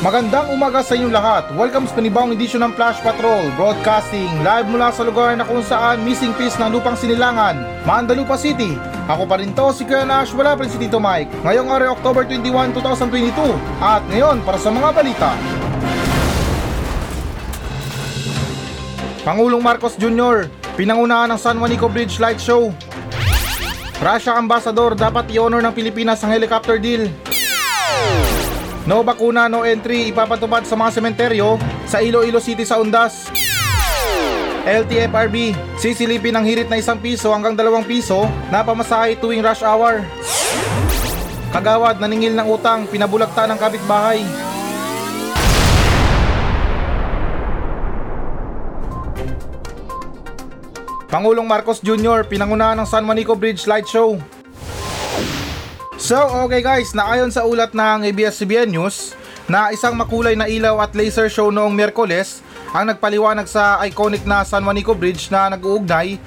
Magandang umaga sa inyong lahat. Welcome sa panibawang edisyon ng Flash Patrol, broadcasting live mula sa lugar na kung saan missing piece ng lupang sinilangan, Mandalupa City. Ako pa rin to, si Kuya Nash, wala pa rin si Tito Mike. Ngayong araw, October 21, 2022. At ngayon, para sa mga balita. Pangulong Marcos Jr., pinangunahan ng San Juanico Bridge Light Show. Russia Ambassador, dapat i-honor ng Pilipinas ang helicopter deal. No bakuna, no entry, ipapatupad sa mga sementeryo sa Iloilo City sa Undas. LTFRB, sisilipin ng hirit na isang piso hanggang dalawang piso na pamasahe tuwing rush hour. Kagawad, naningil ng utang, pinabulagta ng kapitbahay. Pangulong Marcos Jr. pinangunahan ng San Juanico Bridge Light Show. So, okay guys, naayon sa ulat ng ABS-CBN News na isang makulay na ilaw at laser show noong Miyerkules ang nagpaliwanag sa iconic na San Juanico Bridge na nag-uugnay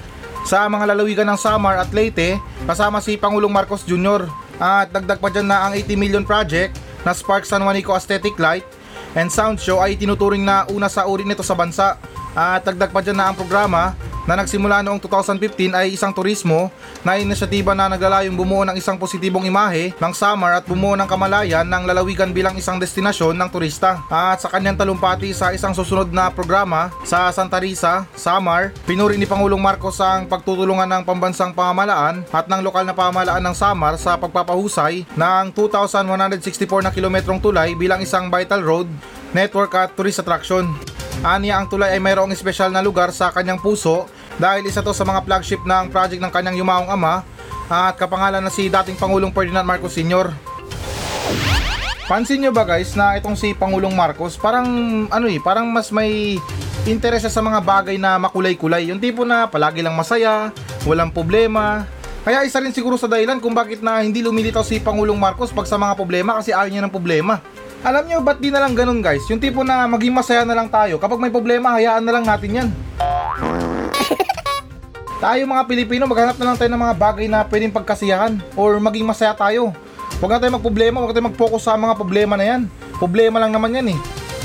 sa mga lalawigan ng Samar at Leyte kasama si Pangulong Marcos Jr. At dagdag pa dyan na ang 80 million project na Spark San Juanico Aesthetic Light and Sound Show ay tinuturing na una sa uri nito sa bansa. At dagdag pa dyan na ang programa na nagsimula noong 2015 ay isang turismo na inisyatiba na naglalayong bumuo ng isang positibong imahe ng Samar at bumuo ng kamalayan ng lalawigan bilang isang destinasyon ng turista. At sa kanyang talumpati sa isang susunod na programa sa Santa Risa, Samar, pinuri ni Pangulong Marcos ang pagtutulungan ng pambansang pamahalaan at ng lokal na pamahalaan ng Samar sa pagpapahusay ng 2,164 na kilometrong tulay bilang isang vital road, network at tourist attraction. Aniya ang tulay ay mayroong espesyal na lugar sa kanyang puso dahil isa to sa mga flagship ng project ng kanyang yumaong ama at kapangalan na si dating Pangulong Ferdinand Marcos Sr. Pansin nyo ba guys na itong si Pangulong Marcos parang ano eh, parang mas may interesa sa mga bagay na makulay-kulay. Yung tipo na palagi lang masaya, walang problema. Kaya isa rin siguro sa dahilan kung bakit na hindi lumilitaw si Pangulong Marcos pag sa mga problema kasi ayaw niya ng problema. Alam nyo, ba't di na lang ganun guys? Yung tipo na maging masaya na lang tayo. Kapag may problema, hayaan na lang natin yan. tayo mga Pilipino, maghanap na lang tayo ng mga bagay na pwedeng pagkasiyahan or maging masaya tayo. Huwag na tayo magproblema, huwag na tayo mag-focus sa mga problema na yan. Problema lang naman yan eh.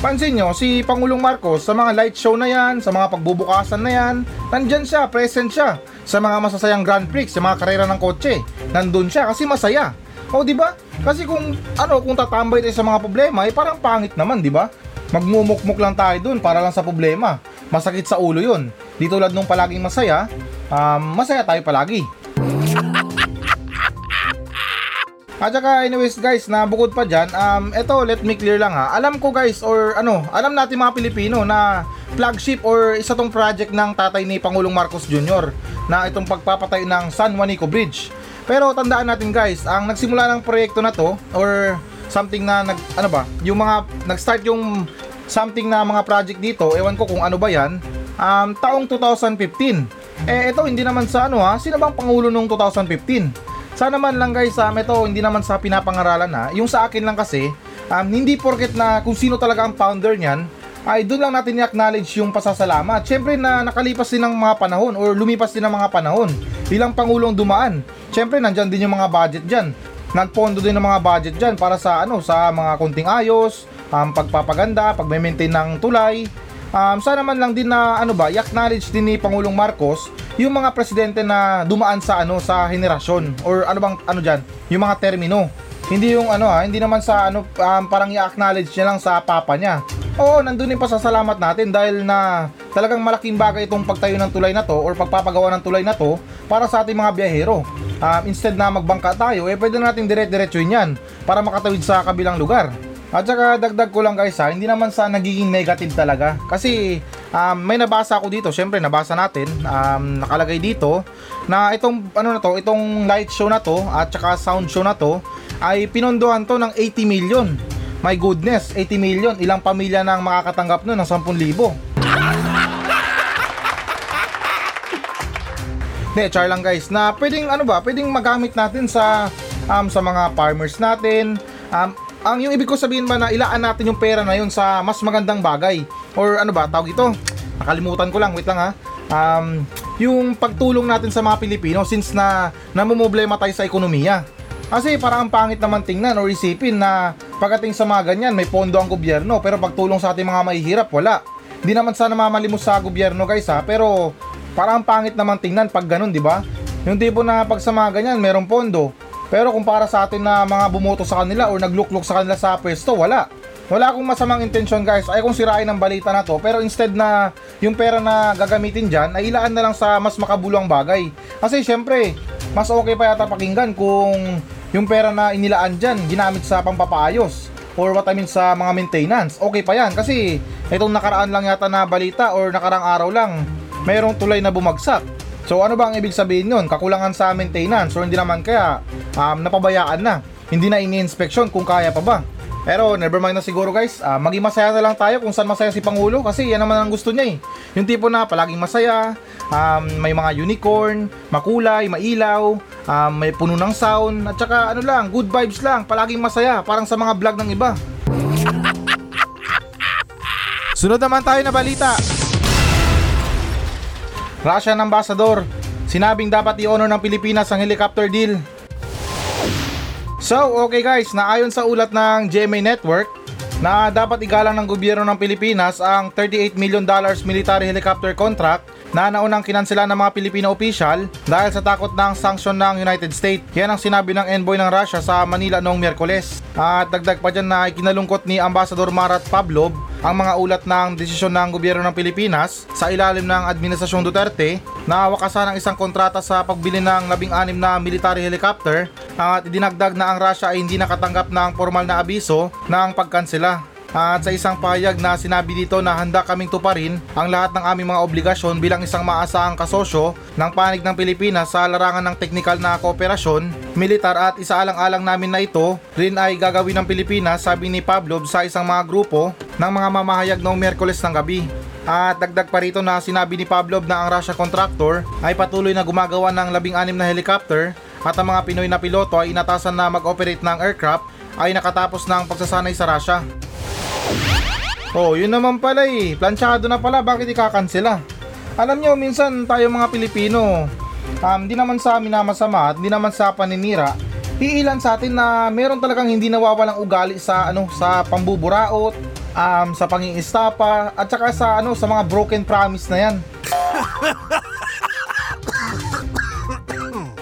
Pansin nyo, si Pangulong Marcos sa mga light show na yan, sa mga pagbubukasan na yan, nandyan siya, present siya. Sa mga masasayang Grand Prix, sa mga karera ng kotse, nandun siya kasi masaya. O di ba? Kasi kung ano, kung tatambay tayo sa mga problema, eh parang pangit naman, di ba? Magmumukmuk lang tayo dun para lang sa problema. Masakit sa ulo 'yun. Di tulad nung palaging masaya, um, masaya tayo palagi. At saka anyways guys, na bukod pa dyan, um, eto let me clear lang ha. Alam ko guys, or ano, alam natin mga Pilipino na flagship or isa tong project ng tatay ni Pangulong Marcos Jr. na itong pagpapatay ng San Juanico Bridge. Pero tandaan natin guys, ang nagsimula ng proyekto na to or something na nag ano ba, yung mga nag-start yung something na mga project dito, ewan ko kung ano ba 'yan, um, taong 2015. Eh ito hindi naman sa ano ha, sino bang pangulo nung 2015? Sana man lang guys, um, ito hindi naman sa pinapangaralan ha. Yung sa akin lang kasi, um, hindi porket na kung sino talaga ang founder niyan, ay doon lang natin i-acknowledge yung pasasalamat. Siyempre na nakalipas din ng mga panahon or lumipas din ng mga panahon. Ilang pangulong dumaan. Siyempre nandyan din yung mga budget dyan. Nagpondo din ng mga budget dyan para sa ano sa mga kunting ayos, um, pagpapaganda, pag-maintain ng tulay, um, sana man lang din na ano ba, i-acknowledge din ni Pangulong Marcos yung mga presidente na dumaan sa ano sa henerasyon or ano bang ano diyan, yung mga termino. Hindi yung ano ha, hindi naman sa ano um, parang i-acknowledge niya lang sa papa niya. Oo, nandun yung pasasalamat natin dahil na talagang malaking bagay itong pagtayo ng tulay na to or pagpapagawa ng tulay na to para sa ating mga biyahero. Um, instead na magbangka tayo, eh pwede natin dire-diretsuin yan para makatawid sa kabilang lugar. At saka dagdag ko lang guys ha, hindi naman sa nagiging negative talaga. Kasi um, may nabasa ako dito, syempre nabasa natin, um, nakalagay dito na itong ano na to, itong light show na to at saka sound show na to ay pinondohan to ng 80 million. My goodness, 80 million. Ilang pamilya nang makakatanggap nun? Ng 10,000? Hindi, char lang guys, na pwedeng ano ba, pwedeng magamit natin sa um, sa mga farmers natin, um, ang yung ibig ko sabihin ba na ilaan natin yung pera na yun sa mas magandang bagay? Or ano ba tawag ito? Nakalimutan ko lang wait lang ha? Um, yung pagtulong natin sa mga Pilipino since na namumblema tayo sa ekonomiya. Kasi parang ang pangit naman tingnan or isipin na pagdating sa mga ganyan, may pondo ang gobyerno, pero pagtulong sa ating mga mahihirap, wala. Hindi naman sana mamalimos sa gobyerno guys ha, pero parang pangit naman tingnan pag ganun, di ba? Yung tipo na pag sa mga ganyan, merong pondo. Pero kung para sa atin na mga bumoto sa kanila or naglukluk sa kanila sa pwesto, wala. Wala akong masamang intensyon guys, ay kung sirain ang balita na to, pero instead na yung pera na gagamitin dyan, ay ilaan na lang sa mas makabuluang bagay. Kasi syempre, mas okay pa yata pakinggan kung yung pera na inilaan dyan, ginamit sa pampapaayos or what I mean sa mga maintenance. Okay pa yan kasi itong nakaraan lang yata na balita or nakarang araw lang, mayroong tulay na bumagsak. So ano ba ang ibig sabihin nun? Kakulangan sa maintenance or hindi naman kaya um, napabayaan na. Hindi na ini-inspeksyon kung kaya pa ba. Pero never mind na siguro guys, uh, maging masaya na lang tayo kung saan masaya si Pangulo kasi yan naman ang gusto niya eh. Yung tipo na palaging masaya, um, may mga unicorn, makulay, mailaw, um, may puno ng sound, at saka ano lang, good vibes lang, palaging masaya, parang sa mga vlog ng iba. Sunod naman tayo na balita. Russian Ambassador, sinabing dapat i-honor ng Pilipinas ang helicopter deal. So, okay guys, naayon sa ulat ng GMA Network na dapat igalang ng gobyerno ng Pilipinas ang 38 million dollars military helicopter contract na naunang kinansela ng mga Pilipino official dahil sa takot ng sanksyon ng United States. Yan ang sinabi ng envoy ng Russia sa Manila noong Miyerkules. At dagdag pa dyan na ikinalungkot ni Ambassador Marat Pavlov ang mga ulat ng desisyon ng gobyerno ng Pilipinas sa ilalim ng Administrasyong Duterte na wakasan ang isang kontrata sa pagbili ng labing-anim na military helicopter at idinagdag na ang Russia ay hindi nakatanggap ng formal na abiso ng pagkansela. At sa isang pahayag na sinabi dito na handa kaming tuparin ang lahat ng aming mga obligasyon bilang isang maasahang kasosyo ng panig ng Pilipinas sa larangan ng teknikal na kooperasyon, militar at isaalang-alang namin na ito rin ay gagawin ng Pilipinas sabi ni Pavlov sa isang mga grupo ng mga mamahayag noong Merkules ng gabi. At dagdag pa rito na sinabi ni Pavlov na ang Russia contractor ay patuloy na gumagawa ng labing-anim na helicopter at ang mga Pinoy na piloto ay inatasan na mag-operate ng aircraft ay nakatapos ng pagsasanay sa Russia. Oh, yun naman pala eh. Planchado na pala, bakit ikakansela? Alam nyo, minsan tayo mga Pilipino, um, di naman sa amin na masama at di naman sa paninira, iilan sa atin na meron talagang hindi nawawalang ugali sa ano sa pambuburaot, um, sa pangingistapa, at saka sa ano sa mga broken promise na yan.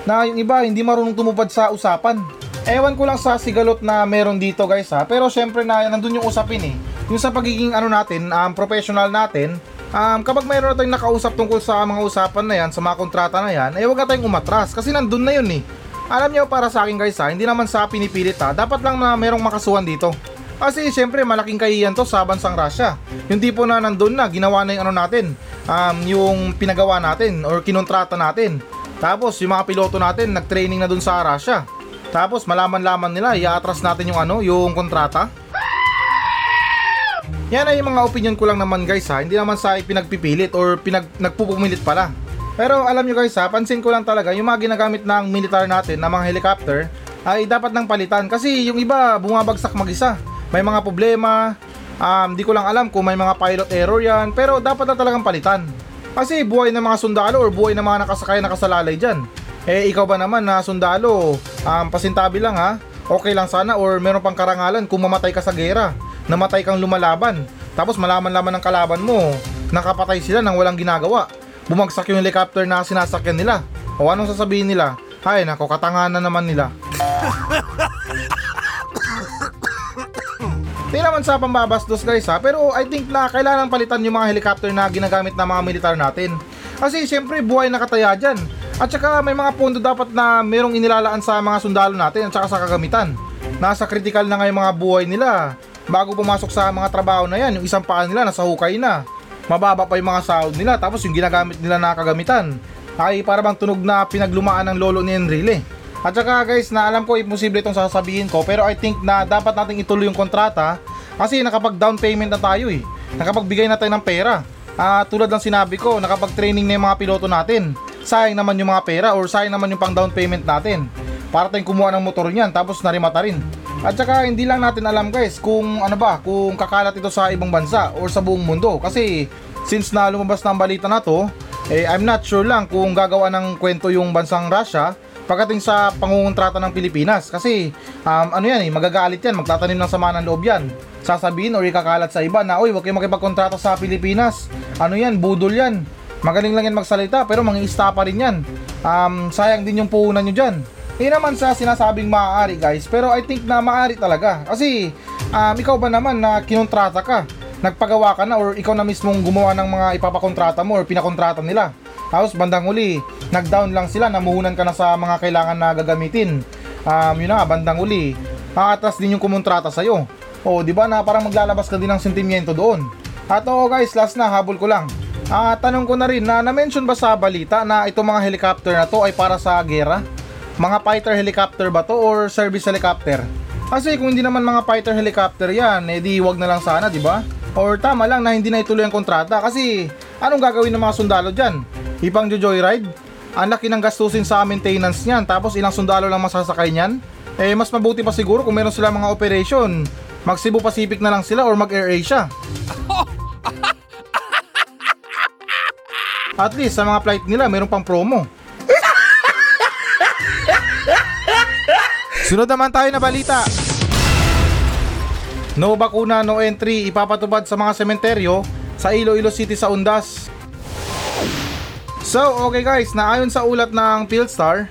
na yung iba hindi marunong tumupad sa usapan. Ewan ko lang sa sigalot na meron dito guys ha, pero syempre na nandun yung usapin eh. Yung sa pagiging ano natin, um, professional natin, um, kapag mayroon tayong nakausap tungkol sa mga usapan na yan, sa mga kontrata na yan, eh huwag na tayong umatras kasi nandun na yun eh. Alam niyo para sa akin guys ha, hindi naman sa pinipilit ha, dapat lang na merong makasuhan dito. Kasi syempre malaking kahiyan to sa bansang Russia. Yung tipo na nandun na, ginawa na yung ano natin, um, yung pinagawa natin or kinontrata natin. Tapos yung mga piloto natin nag-training na dun sa Russia. Tapos malaman-laman nila, i-atras natin yung ano, yung kontrata. Yan ay mga opinion ko lang naman guys ha, hindi naman sa pinagpipilit or pinag nagpupumilit pala. Pero alam nyo guys ha, pansin ko lang talaga yung mga ginagamit ng militar natin na mga helicopter ay dapat nang palitan kasi yung iba bumabagsak mag-isa. May mga problema, um, di ko lang alam kung may mga pilot error yan, pero dapat na talagang palitan. Kasi buhay ng mga sundalo or buhay ng mga nakasakay nakasalalay dyan. Eh ikaw ba naman na sundalo, um, pasintabi lang ha, okay lang sana or meron pang karangalan kung mamatay ka sa gera, namatay kang lumalaban, tapos malaman-laman ng kalaban mo, nakapatay sila nang walang ginagawa. Bumagsak yung helicopter na sinasakyan nila. O anong sasabihin nila? Hay nako, katanganan naman nila. Di naman sa pambabastos guys ha, pero I think na kailangan palitan yung mga helicopter na ginagamit ng mga militar natin. Kasi siyempre buhay na kataya dyan. At saka may mga pondo dapat na merong inilalaan sa mga sundalo natin at saka sa kagamitan. Nasa critical na nga yung mga buhay nila. Bago pumasok sa mga trabaho na yan, yung isang paa nila nasa hukay na. Mababa pa yung mga sahod nila tapos yung ginagamit nila na kagamitan ay para bang tunog na pinaglumaan ng lolo ni Enrile. At saka guys, na alam ko imposible itong sasabihin ko pero I think na dapat nating ituloy yung kontrata kasi nakapag down payment na tayo eh. Nakapagbigay na tayo ng pera. Ah, tulad ng sinabi ko, nakapag-training na yung mga piloto natin. Sayang naman yung mga pera or sayang naman yung pang down payment natin. Para tayong kumuha ng motor niyan tapos narimata rin. At saka hindi lang natin alam guys kung ano ba, kung kakalat ito sa ibang bansa or sa buong mundo. Kasi since na lumabas na ang balita na to, eh I'm not sure lang kung gagawa ng kwento yung bansang Russia pagdating sa pangungontrata ng Pilipinas. Kasi, um, ano yan eh, magagalit yan, magtatanim ng sama ng loob yan. Sasabihin or ikakalat sa iba na, uy, huwag kayo makipagkontrata sa Pilipinas. Ano yan, budol yan. Magaling lang yan magsalita, pero mangiista pa rin yan. Um, sayang din yung puhunan nyo dyan. Hindi naman sa sinasabing maaari guys, pero I think na maaari talaga. Kasi, um, ikaw ba naman na kinontrata ka? Nagpagawa ka na or ikaw na mismong gumawa ng mga ipapakontrata mo or pinakontrata nila. Tapos bandang uli, nag-down lang sila, namuhunan ka na sa mga kailangan na gagamitin. Um, yun na, bandang uli, makatras din yung kumontrata sa'yo. O, di ba na parang maglalabas ka din ng sentimiento doon. At oo guys, last na, habol ko lang. Ah, tanong ko na rin na na-mention ba sa balita na itong mga helicopter na to ay para sa gera? Mga fighter helicopter ba to or service helicopter? Kasi kung hindi naman mga fighter helicopter yan, edi wag na lang sana, di ba? Or tama lang na hindi na ituloy ang kontrata kasi anong gagawin ng mga sundalo dyan? Ipang joyride? Ang laki ng gastusin sa maintenance niyan tapos ilang sundalo lang masasakay niyan? Eh mas mabuti pa siguro kung meron sila mga operation. Mag Cebu Pacific na lang sila or mag Air Asia. At least sa mga flight nila meron pang promo. Sunod naman tayo na balita. No bakuna, no entry ipapatupad sa mga sementeryo sa Iloilo City sa Undas. So, okay guys, naayon sa ulat ng Philstar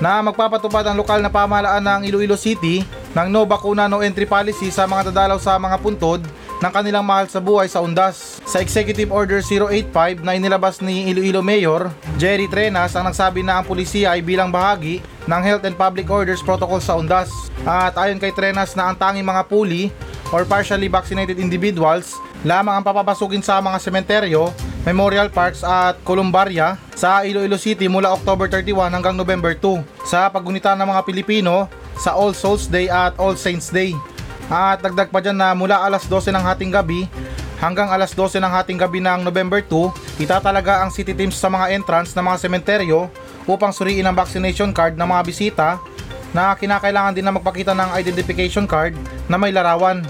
na magpapatupad ang lokal na pamahalaan ng Iloilo City ng no bakuna, no entry policy sa mga dadalaw sa mga puntod ng kanilang mahal sa buhay sa Undas. Sa Executive Order 085 na inilabas ni Iloilo Mayor Jerry Trenas ang nagsabi na ang pulisya ay bilang bahagi ng Health and Public Orders Protocol sa Undas. At ayon kay Trenas na ang tanging mga puli or partially vaccinated individuals lamang ang papapasukin sa mga sementeryo, memorial parks at columbaria sa Iloilo City mula October 31 hanggang November 2 sa paggunita ng mga Pilipino sa All Souls Day at All Saints Day. At dagdag pa dyan na mula alas 12 ng hating gabi hanggang alas 12 ng hating gabi ng November 2, itatalaga ang city teams sa mga entrance ng mga sementeryo upang suriin ang vaccination card ng mga bisita na kinakailangan din na magpakita ng identification card na may larawan.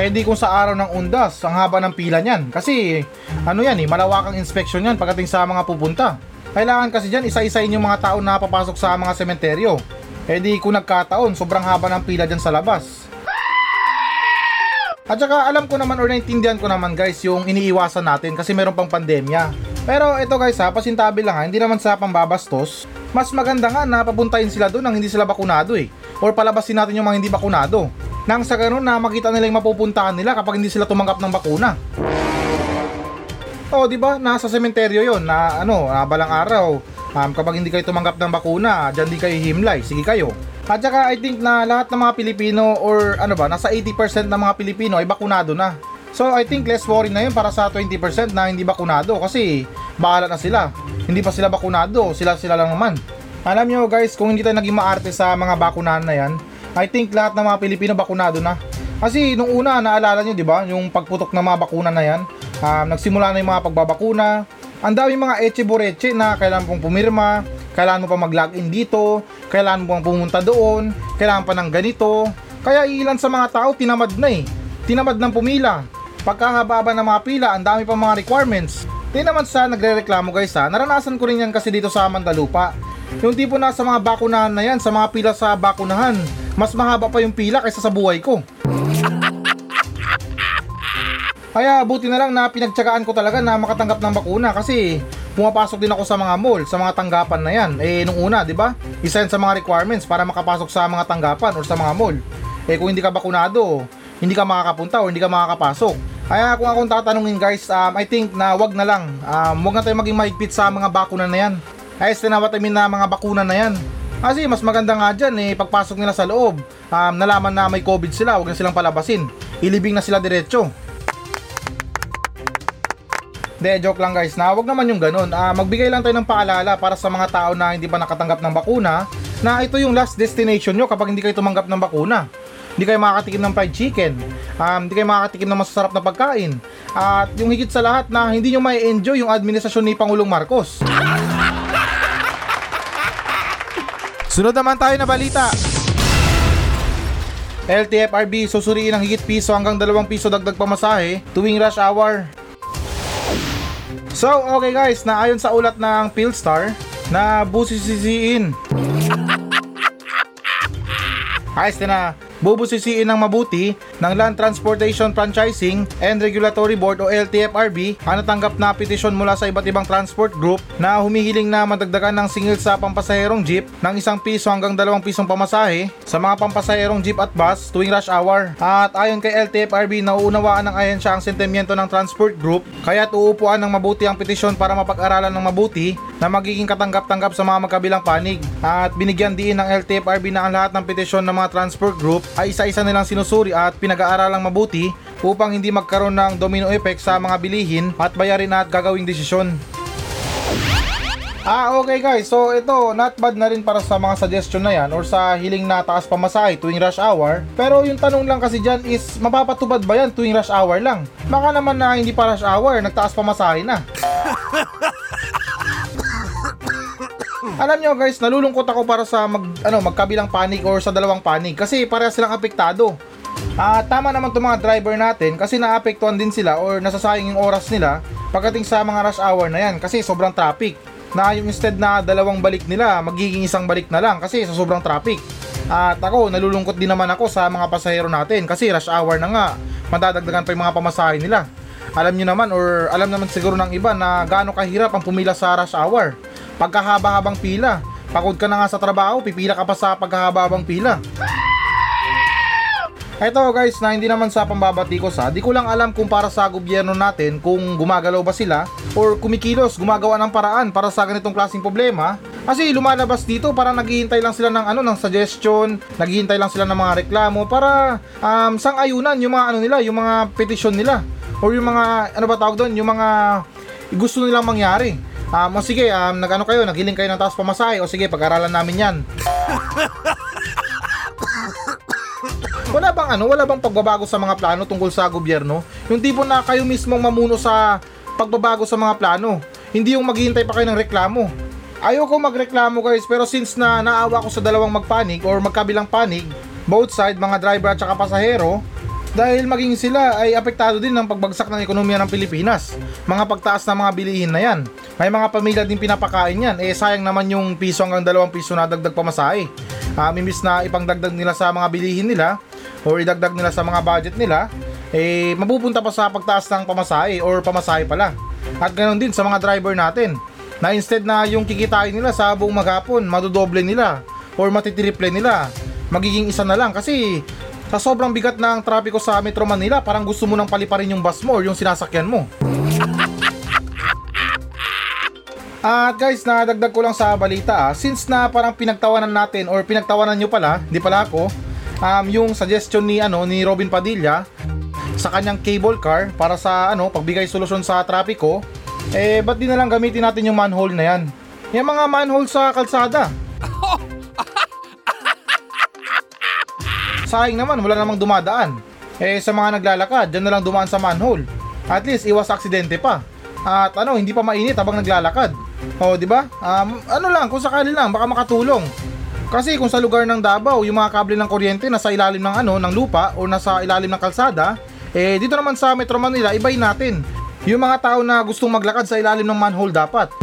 Eh di kung sa araw ng undas, ang haba ng pila niyan. Kasi ano yan eh, malawakang inspection yan pagdating sa mga pupunta. Kailangan kasi dyan isa-isain yung mga tao na papasok sa mga sementeryo. Eh di kung nagkataon, sobrang haba ng pila dyan sa labas. At saka alam ko naman or naintindihan ko naman guys yung iniiwasan natin kasi meron pang pandemya. Pero ito guys ha, pasintabi lang ha, hindi naman sa pambabastos. Mas maganda nga na papuntahin sila doon nang hindi sila bakunado eh. Or palabasin natin yung mga hindi bakunado. Nang sa ganun na makita nila yung mapupuntahan nila kapag hindi sila tumanggap ng bakuna. Oh, di ba? Nasa sementeryo 'yon na ano, balang araw. Um, kapag hindi kayo tumanggap ng bakuna, diyan di kayo himlay. Sige kayo. At saka I think na lahat ng mga Pilipino or ano ba, nasa 80% ng mga Pilipino ay bakunado na. So I think less worry na yun para sa 20% na hindi bakunado kasi bahala na sila. Hindi pa sila bakunado, sila sila lang naman. Alam nyo guys, kung hindi tayo naging maarte sa mga bakunahan na yan, I think lahat ng mga Pilipino bakunado na. Kasi nung una, naalala nyo, di ba, yung pagputok ng mga bakuna na yan, um, nagsimula na yung mga pagbabakuna, ang dami mga eche boreche na kailangan pong pumirma, kailangan mo pa mag-login dito, kailangan mo pang pumunta doon, kailangan pa ng ganito. Kaya ilan sa mga tao tinamad na eh. Tinamad ng pumila. Pagkahaba ng mga pila, ang dami pa mga requirements. Di naman sa nagre-reklamo guys ha, naranasan ko rin yan kasi dito sa Mandalupa. Yung tipo na sa mga bakunahan na yan, sa mga pila sa bakunahan, mas mahaba pa yung pila kaysa sa buhay ko. Kaya buti na lang na pinagtsagaan ko talaga na makatanggap ng bakuna kasi pumapasok din ako sa mga mall, sa mga tanggapan na yan. Eh nung una, 'di ba? Isa yan sa mga requirements para makapasok sa mga tanggapan or sa mga mall. Eh kung hindi ka bakunado, hindi ka makakapunta o hindi ka makakapasok. Kaya kung akong tatanungin guys, um, I think na wag na lang. Um, wag na tayo maging mahigpit sa mga bakuna na yan. Ay, tinawat I mean na mga bakuna na yan. Kasi mas maganda nga dyan eh, pagpasok nila sa loob, um, nalaman na may COVID sila, wag na silang palabasin. Ilibing na sila diretso. De, joke lang guys na wag naman yung ganun. Ah, magbigay lang tayo ng paalala para sa mga tao na hindi pa nakatanggap ng bakuna na ito yung last destination nyo kapag hindi kayo tumanggap ng bakuna. Hindi kayo makakatikim ng fried chicken. Um, hindi kayo makakatikim ng masasarap na pagkain. At yung higit sa lahat na hindi nyo may enjoy yung administrasyon ni Pangulong Marcos. Sunod naman tayo na balita. LTFRB susuriin ng higit piso hanggang 2 piso dagdag pamasahe tuwing rush hour. So, okay guys, na ayon sa ulat ng Philstar, na busisisiin. Ayos na bubusisiin ng mabuti ng Land Transportation Franchising and Regulatory Board o LTFRB ang natanggap na petisyon mula sa iba't ibang transport group na humihiling na madagdagan ng singil sa pampasaherong jeep ng isang piso hanggang dalawang pisong pamasahe sa mga pampasaherong jeep at bus tuwing rush hour. At ayon kay LTFRB, nauunawaan ng ahensya ang sentimiento ng transport group kaya't uupuan ng mabuti ang petisyon para mapag-aralan ng mabuti na magiging katanggap-tanggap sa mga magkabilang panig. At binigyan diin ng LTFRB na ang lahat ng petisyon ng mga transport group ay isa-isa nilang sinusuri at pinag-aaralang mabuti upang hindi magkaroon ng domino effect sa mga bilihin at bayarin at gagawing desisyon. Ah, okay guys. So ito, not bad na rin para sa mga suggestion na yan or sa hiling na taas pamasahe tuwing rush hour. Pero yung tanong lang kasi dyan is, mapapatubad ba yan tuwing rush hour lang? Baka naman na hindi pa rush hour, nagtaas pamasahe na. Alam nyo guys, nalulungkot ako para sa mag, ano, magkabilang panig or sa dalawang panig kasi pareha silang apektado. Ah, tama naman itong mga driver natin kasi naapektuhan din sila or nasasayang yung oras nila pagdating sa mga rush hour na yan kasi sobrang traffic. Na yung instead na dalawang balik nila, magiging isang balik na lang kasi sa sobrang traffic. At ako, nalulungkot din naman ako sa mga pasahero natin kasi rush hour na nga, madadagdagan pa yung mga pamasahe nila. Alam nyo naman or alam naman siguro ng iba na gaano kahirap ang pumila sa rush hour. Pagkahaba-habang pila, pagod ka na nga sa trabaho, pipila ka pa sa pagkahaba-habang pila. Ito guys, na hindi naman sa pambabati ko sa, di ko lang alam kung para sa gobyerno natin kung gumagalaw ba sila or kumikilos, gumagawa ng paraan para sa ganitong klaseng problema. Kasi lumalabas dito para naghihintay lang sila ng ano ng suggestion, naghihintay lang sila ng mga reklamo para um, sang-ayunan yung mga ano nila, yung mga petition nila or yung mga ano ba tawag doon, yung mga gusto nilang mangyari. Um, o sige, um, nag-ano kayo, naghiling kayo ng taas pamasahe, o sige, pag-aralan namin yan. wala bang ano, wala bang pagbabago sa mga plano tungkol sa gobyerno? Yung tipo na kayo mismong mamuno sa pagbabago sa mga plano. Hindi yung maghihintay pa kayo ng reklamo. Ayoko magreklamo guys, pero since na naawa ko sa dalawang magpanig or magkabilang panig, both side, mga driver at saka pasahero, dahil maging sila ay apektado din ng pagbagsak ng ekonomiya ng Pilipinas. Mga pagtaas ng mga bilihin na yan. May mga pamilya din pinapakain yan. Eh sayang naman yung piso hanggang dalawang piso na dagdag pamasahe. Um, imbis na ipangdagdag nila sa mga bilihin nila or idagdag nila sa mga budget nila, eh mapupunta pa sa pagtaas ng pamasahe or pamasahe pala. At ganoon din sa mga driver natin na instead na yung kikitain nila sa buong maghapon, madodoble nila or matitiriple nila. Magiging isa na lang kasi sa sobrang bigat ng trapiko sa Metro Manila, parang gusto mo nang paliparin yung bus mo or yung sinasakyan mo. At guys, nadagdag ko lang sa balita ah, since na parang pinagtawanan natin or pinagtawanan nyo pala, hindi pala ako, um, yung suggestion ni ano ni Robin Padilla sa kanyang cable car para sa ano pagbigay solusyon sa trapiko, eh ba't di na lang gamitin natin yung manhole na yan? Yung mga manhole sa kalsada. Sayang naman, wala namang dumadaan. Eh sa mga naglalakad, dyan na lang dumaan sa manhole. At least iwas aksidente pa. At ano, hindi pa mainit habang naglalakad. O, di ba? Um, ano lang, kung sakali lang, baka makatulong. Kasi kung sa lugar ng Davao, yung mga kable ng kuryente nasa ilalim ng ano, ng lupa o nasa ilalim ng kalsada, eh dito naman sa Metro Manila, ibayin natin. Yung mga tao na gustong maglakad sa ilalim ng manhole dapat.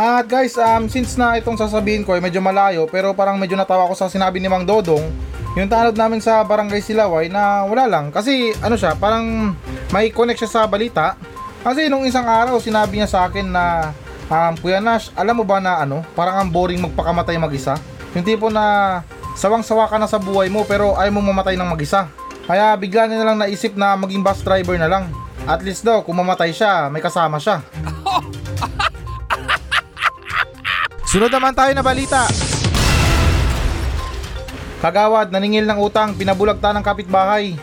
At guys, um, since na itong sasabihin ko ay medyo malayo pero parang medyo natawa ko sa sinabi ni Mang Dodong yung tanod namin sa Barangay Silaway na wala lang. Kasi ano siya parang may connect siya sa balita. Kasi nung isang araw sinabi niya sa akin na um, Kuya Nash, alam mo ba na ano parang ang boring magpakamatay mag-isa? Yung tipo na sawang-sawa ka na sa buhay mo pero ayaw mo mamatay ng mag-isa. Kaya bigla niya na lang naisip na maging bus driver na lang. At least daw kung mamatay siya may kasama siya Sunod naman tayo na balita. Kagawad, naningil ng utang, pinabulagta ng kapitbahay.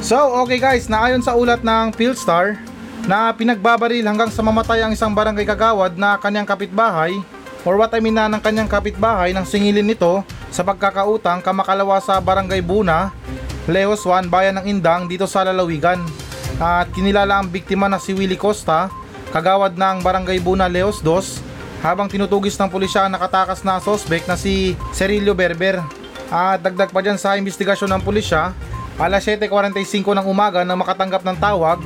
So, okay guys, naayon sa ulat ng Philstar na pinagbabaril hanggang sa mamatay ang isang barangay kagawad na kanyang kapitbahay or what I mean na ng kanyang kapitbahay nang singilin nito sa pagkakautang kamakalawa sa barangay Buna, Leos 1, bayan ng Indang dito sa Lalawigan. At kinilala ang biktima na si Willie Costa kagawad ng Barangay Buna Leos 2 habang tinutugis ng pulisya ang nakatakas na sospek na si Cerilio Berber. At dagdag pa dyan sa investigasyon ng pulisya, alas 7.45 ng umaga nang makatanggap ng tawag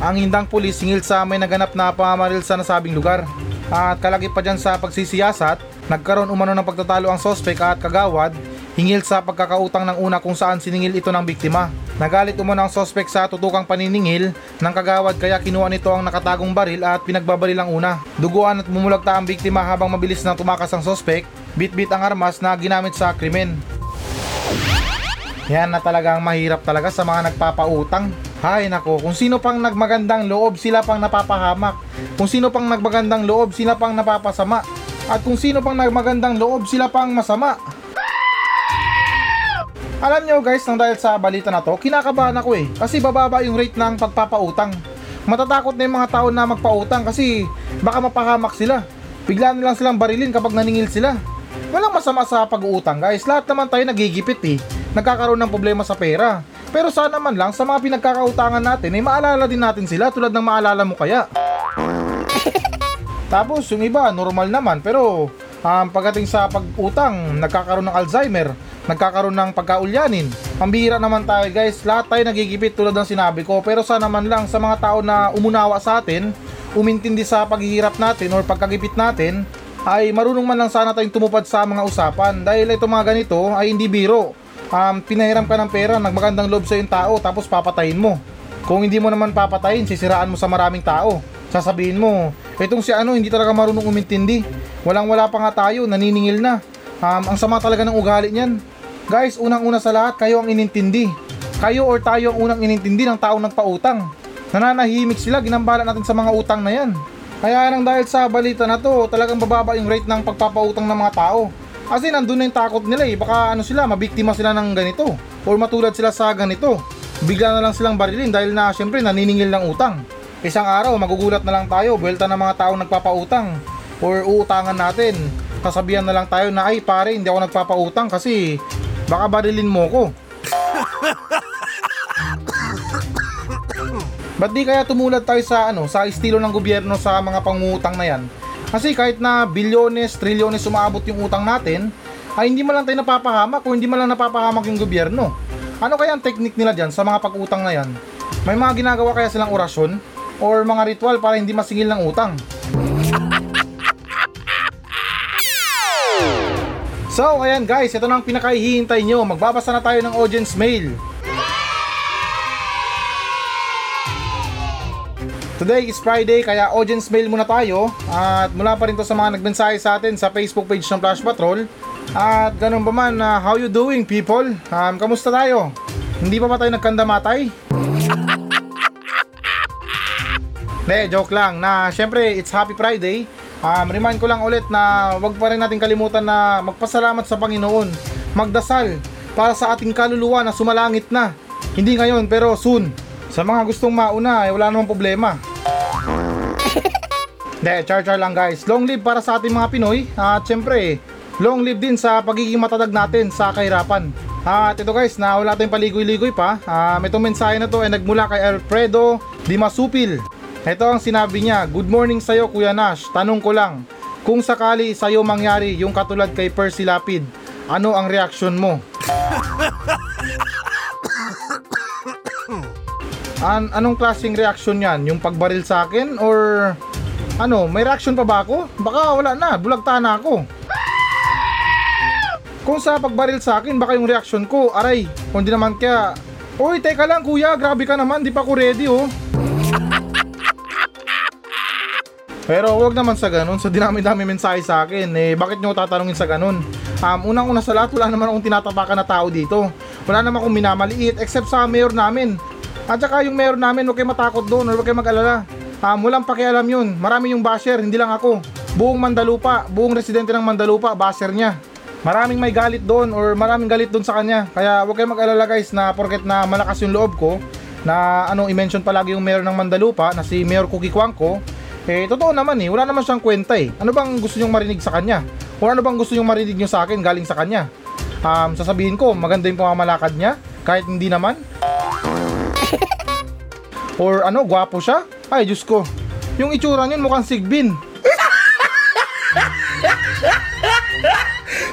ang hindang pulis singil sa may naganap na pamamaril sa nasabing lugar. At kalagip pa dyan sa pagsisiyasat, nagkaroon umano ng pagtatalo ang sospek at kagawad hingil sa pagkakautang ng una kung saan siningil ito ng biktima. Nagalit umano ang sospek sa tutukang paniningil ng kagawad kaya kinuha nito ang nakatagong baril at pinagbabaril ang una. Duguan at mumulagta ang biktima habang mabilis nang tumakas ang sospek, bit-bit ang armas na ginamit sa krimen. Yan na talagang mahirap talaga sa mga nagpapautang. Hay nako, kung sino pang nagmagandang loob sila pang napapahamak. Kung sino pang nagmagandang loob sila pang napapasama. At kung sino pang nagmagandang loob sila pang masama. Alam nyo guys, nang dahil sa balita na to, kinakabahan ako eh. Kasi bababa yung rate ng pagpapautang. Matatakot na yung mga tao na magpautang kasi baka mapahamak sila. Bigla na lang silang barilin kapag naningil sila. Walang masama sa pag-uutang guys. Lahat naman tayo nagigipit eh. Nagkakaroon ng problema sa pera. Pero sana man lang sa mga pinagkakautangan natin ay maalala din natin sila tulad ng maalala mo kaya. Tapos yung iba normal naman pero um, pagdating sa pag-utang nagkakaroon ng Alzheimer, nagkakaroon ng pagkaulyanin. Pambihira naman tayo guys, lahat tayo nagigipit tulad ng sinabi ko pero sana man lang sa mga tao na umunawa sa atin, umintindi sa paghihirap natin or pagkagipit natin, ay marunong man lang sana tayong tumupad sa mga usapan dahil ito mga ganito ay hindi biro. Um, pinahiram ka ng pera, nagmagandang loob sa yung tao tapos papatayin mo. Kung hindi mo naman papatayin, sisiraan mo sa maraming tao. Sasabihin mo, itong si ano hindi talaga marunong umintindi. Walang wala pa nga tayo, naniningil na. Um, ang sama talaga ng ugali niyan. Guys, unang-una sa lahat, kayo ang inintindi. Kayo or tayo ang unang inintindi ng taong nagpautang. Nananahimik sila, ginambala natin sa mga utang na yan. Kaya nang dahil sa balita na to, talagang bababa yung rate ng pagpapautang ng mga tao. Kasi nandun na yung takot nila eh, baka ano sila, mabiktima sila ng ganito. Or matulad sila sa ganito. Bigla na lang silang barilin dahil na syempre naniningil ng utang. Isang araw, magugulat na lang tayo, buwelta ng mga taong nagpapautang. Or uutangan natin. Sasabihan na lang tayo na ay pare, hindi ako nagpapautang kasi baka barilin mo ko. Ba't di kaya tumulad tayo sa ano, sa estilo ng gobyerno sa mga pangungutang na yan? Kasi kahit na bilyones, trilyones umabot yung utang natin, ay hindi man lang tayo napapahamak o hindi man lang napapahamak yung gobyerno. Ano kaya ang technique nila dyan sa mga pag-utang na yan? May mga ginagawa kaya silang orasyon or mga ritual para hindi masingil ng utang? So, ayan guys, ito na ang pinakahihintay nyo. Magbabasa na tayo ng audience mail. Today is Friday kaya audience mail muna tayo at mula pa rin to sa mga nagmensahe sa atin sa Facebook page ng Flash Patrol at ganun ba man, uh, how you doing people? Um, kamusta tayo? Hindi pa ba tayo nagkandamatay? Ne, joke lang na syempre it's happy Friday um, remind ko lang ulit na wag pa rin natin kalimutan na magpasalamat sa Panginoon magdasal para sa ating kaluluwa na sumalangit na hindi ngayon pero soon sa mga gustong mauna, eh, wala namang problema. De, char-char lang guys. Long live para sa ating mga Pinoy. At syempre, long live din sa pagiging matadag natin sa kahirapan. At ito guys, na wala tayong paligoy-ligoy pa. Um, itong mensahe na to ay nagmula kay Alfredo Dimasupil. Ito ang sinabi niya, Good morning sa'yo Kuya Nash. Tanong ko lang, kung sakali sa'yo mangyari yung katulad kay Percy Lapid, ano ang reaksyon mo? An anong klaseng reaction yan? Yung pagbaril sa akin or ano, may reaction pa ba ako? Baka wala na, bulagta na ako. Kung sa pagbaril sa akin, baka yung reaction ko, aray, kung di naman kaya, Uy, teka lang kuya, grabe ka naman, di pa ako ready oh. Pero wag naman sa ganun, sa dinami-dami mensahe sa akin, eh bakit nyo tatanungin sa ganun? Um, unang-una sa lahat, wala naman akong tinatapakan na tao dito. Wala naman akong minamaliit, except sa mayor namin. At saka yung mayor namin, huwag kayo matakot doon, or huwag kayo mag-alala. Um, walang pakialam yun, marami yung basher, hindi lang ako. Buong Mandalupa, buong residente ng Mandalupa, basher niya. Maraming may galit doon or maraming galit doon sa kanya. Kaya huwag kayo mag-alala guys na porket na malakas yung loob ko na ano i-mention palagi yung mayor ng Mandalupa na si Mayor Cookie Kwangko eh totoo naman eh, wala naman siyang kwenta eh. Ano bang gusto nyong marinig sa kanya? O ano bang gusto nyong marinig nyo sa akin galing sa kanya? Um, sasabihin ko, maganda yung pamamalakad niya, kahit hindi naman. Or ano, gwapo siya? Ay, Diyos ko. Yung itsura niyan mukhang sigbin.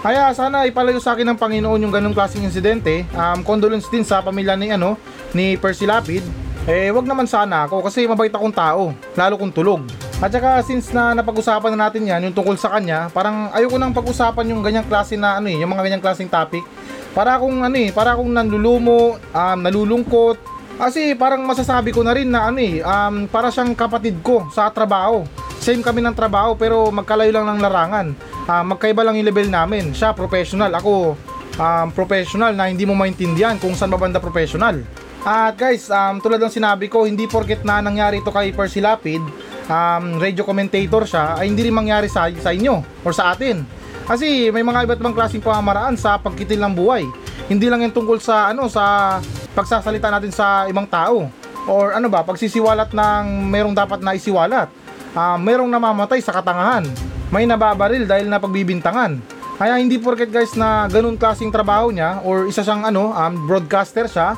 Kaya sana ipalayo sa akin ng Panginoon yung ganung klaseng insidente. Um, condolence din sa pamilya ni ano ni Percy Lapid. eh wag naman sana ako kasi mabait akong tao, lalo kung tulog. At saka since na napag-usapan na natin yan, yung tungkol sa kanya, parang ayoko nang pag-usapan yung ganyang klase na ano eh, yung mga ganyang klaseng topic. Para akong ano eh, para akong nanlulumo, um, nalulungkot. Kasi parang masasabi ko na rin na ano eh, um, para siyang kapatid ko sa trabaho. Same kami ng trabaho pero magkalayo lang ng larangan. Ah, magkaiba lang yung level namin. Siya professional, ako um, professional na hindi mo maintindihan kung saan babanda professional. At guys, um, tulad ng sinabi ko, hindi porket na nangyari ito kay Percy Lapid, um, radio commentator siya, ay hindi rin mangyari sa, sa inyo or sa atin. Kasi may mga iba't ibang klaseng pamamaraan sa pagkitil ng buhay. Hindi lang yan tungkol sa ano sa pagsasalita natin sa ibang tao or ano ba, pagsisiwalat ng merong dapat na isiwalat. Ah, merong namamatay sa katangahan. May nababaril dahil na pagbibintangan. Kaya hindi porket guys na ganun klaseng trabaho niya or isa siyang ano, um, broadcaster siya,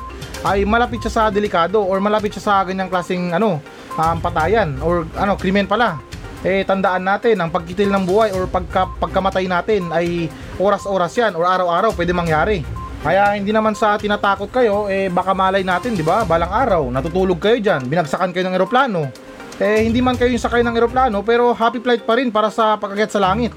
ay malapit siya sa delikado or malapit siya sa ganyang klaseng ano, um, patayan or ano, krimen pala. Eh tandaan natin ang pagkitil ng buhay or pagka, pagkamatay natin ay oras-oras yan or araw-araw pwede mangyari. Kaya hindi naman sa tinatakot kayo, eh baka malay natin, di ba? Balang araw, natutulog kayo diyan, binagsakan kayo ng eroplano. Eh hindi man kayo yung sakay ng eroplano pero happy flight pa rin para sa pagkagat sa langit.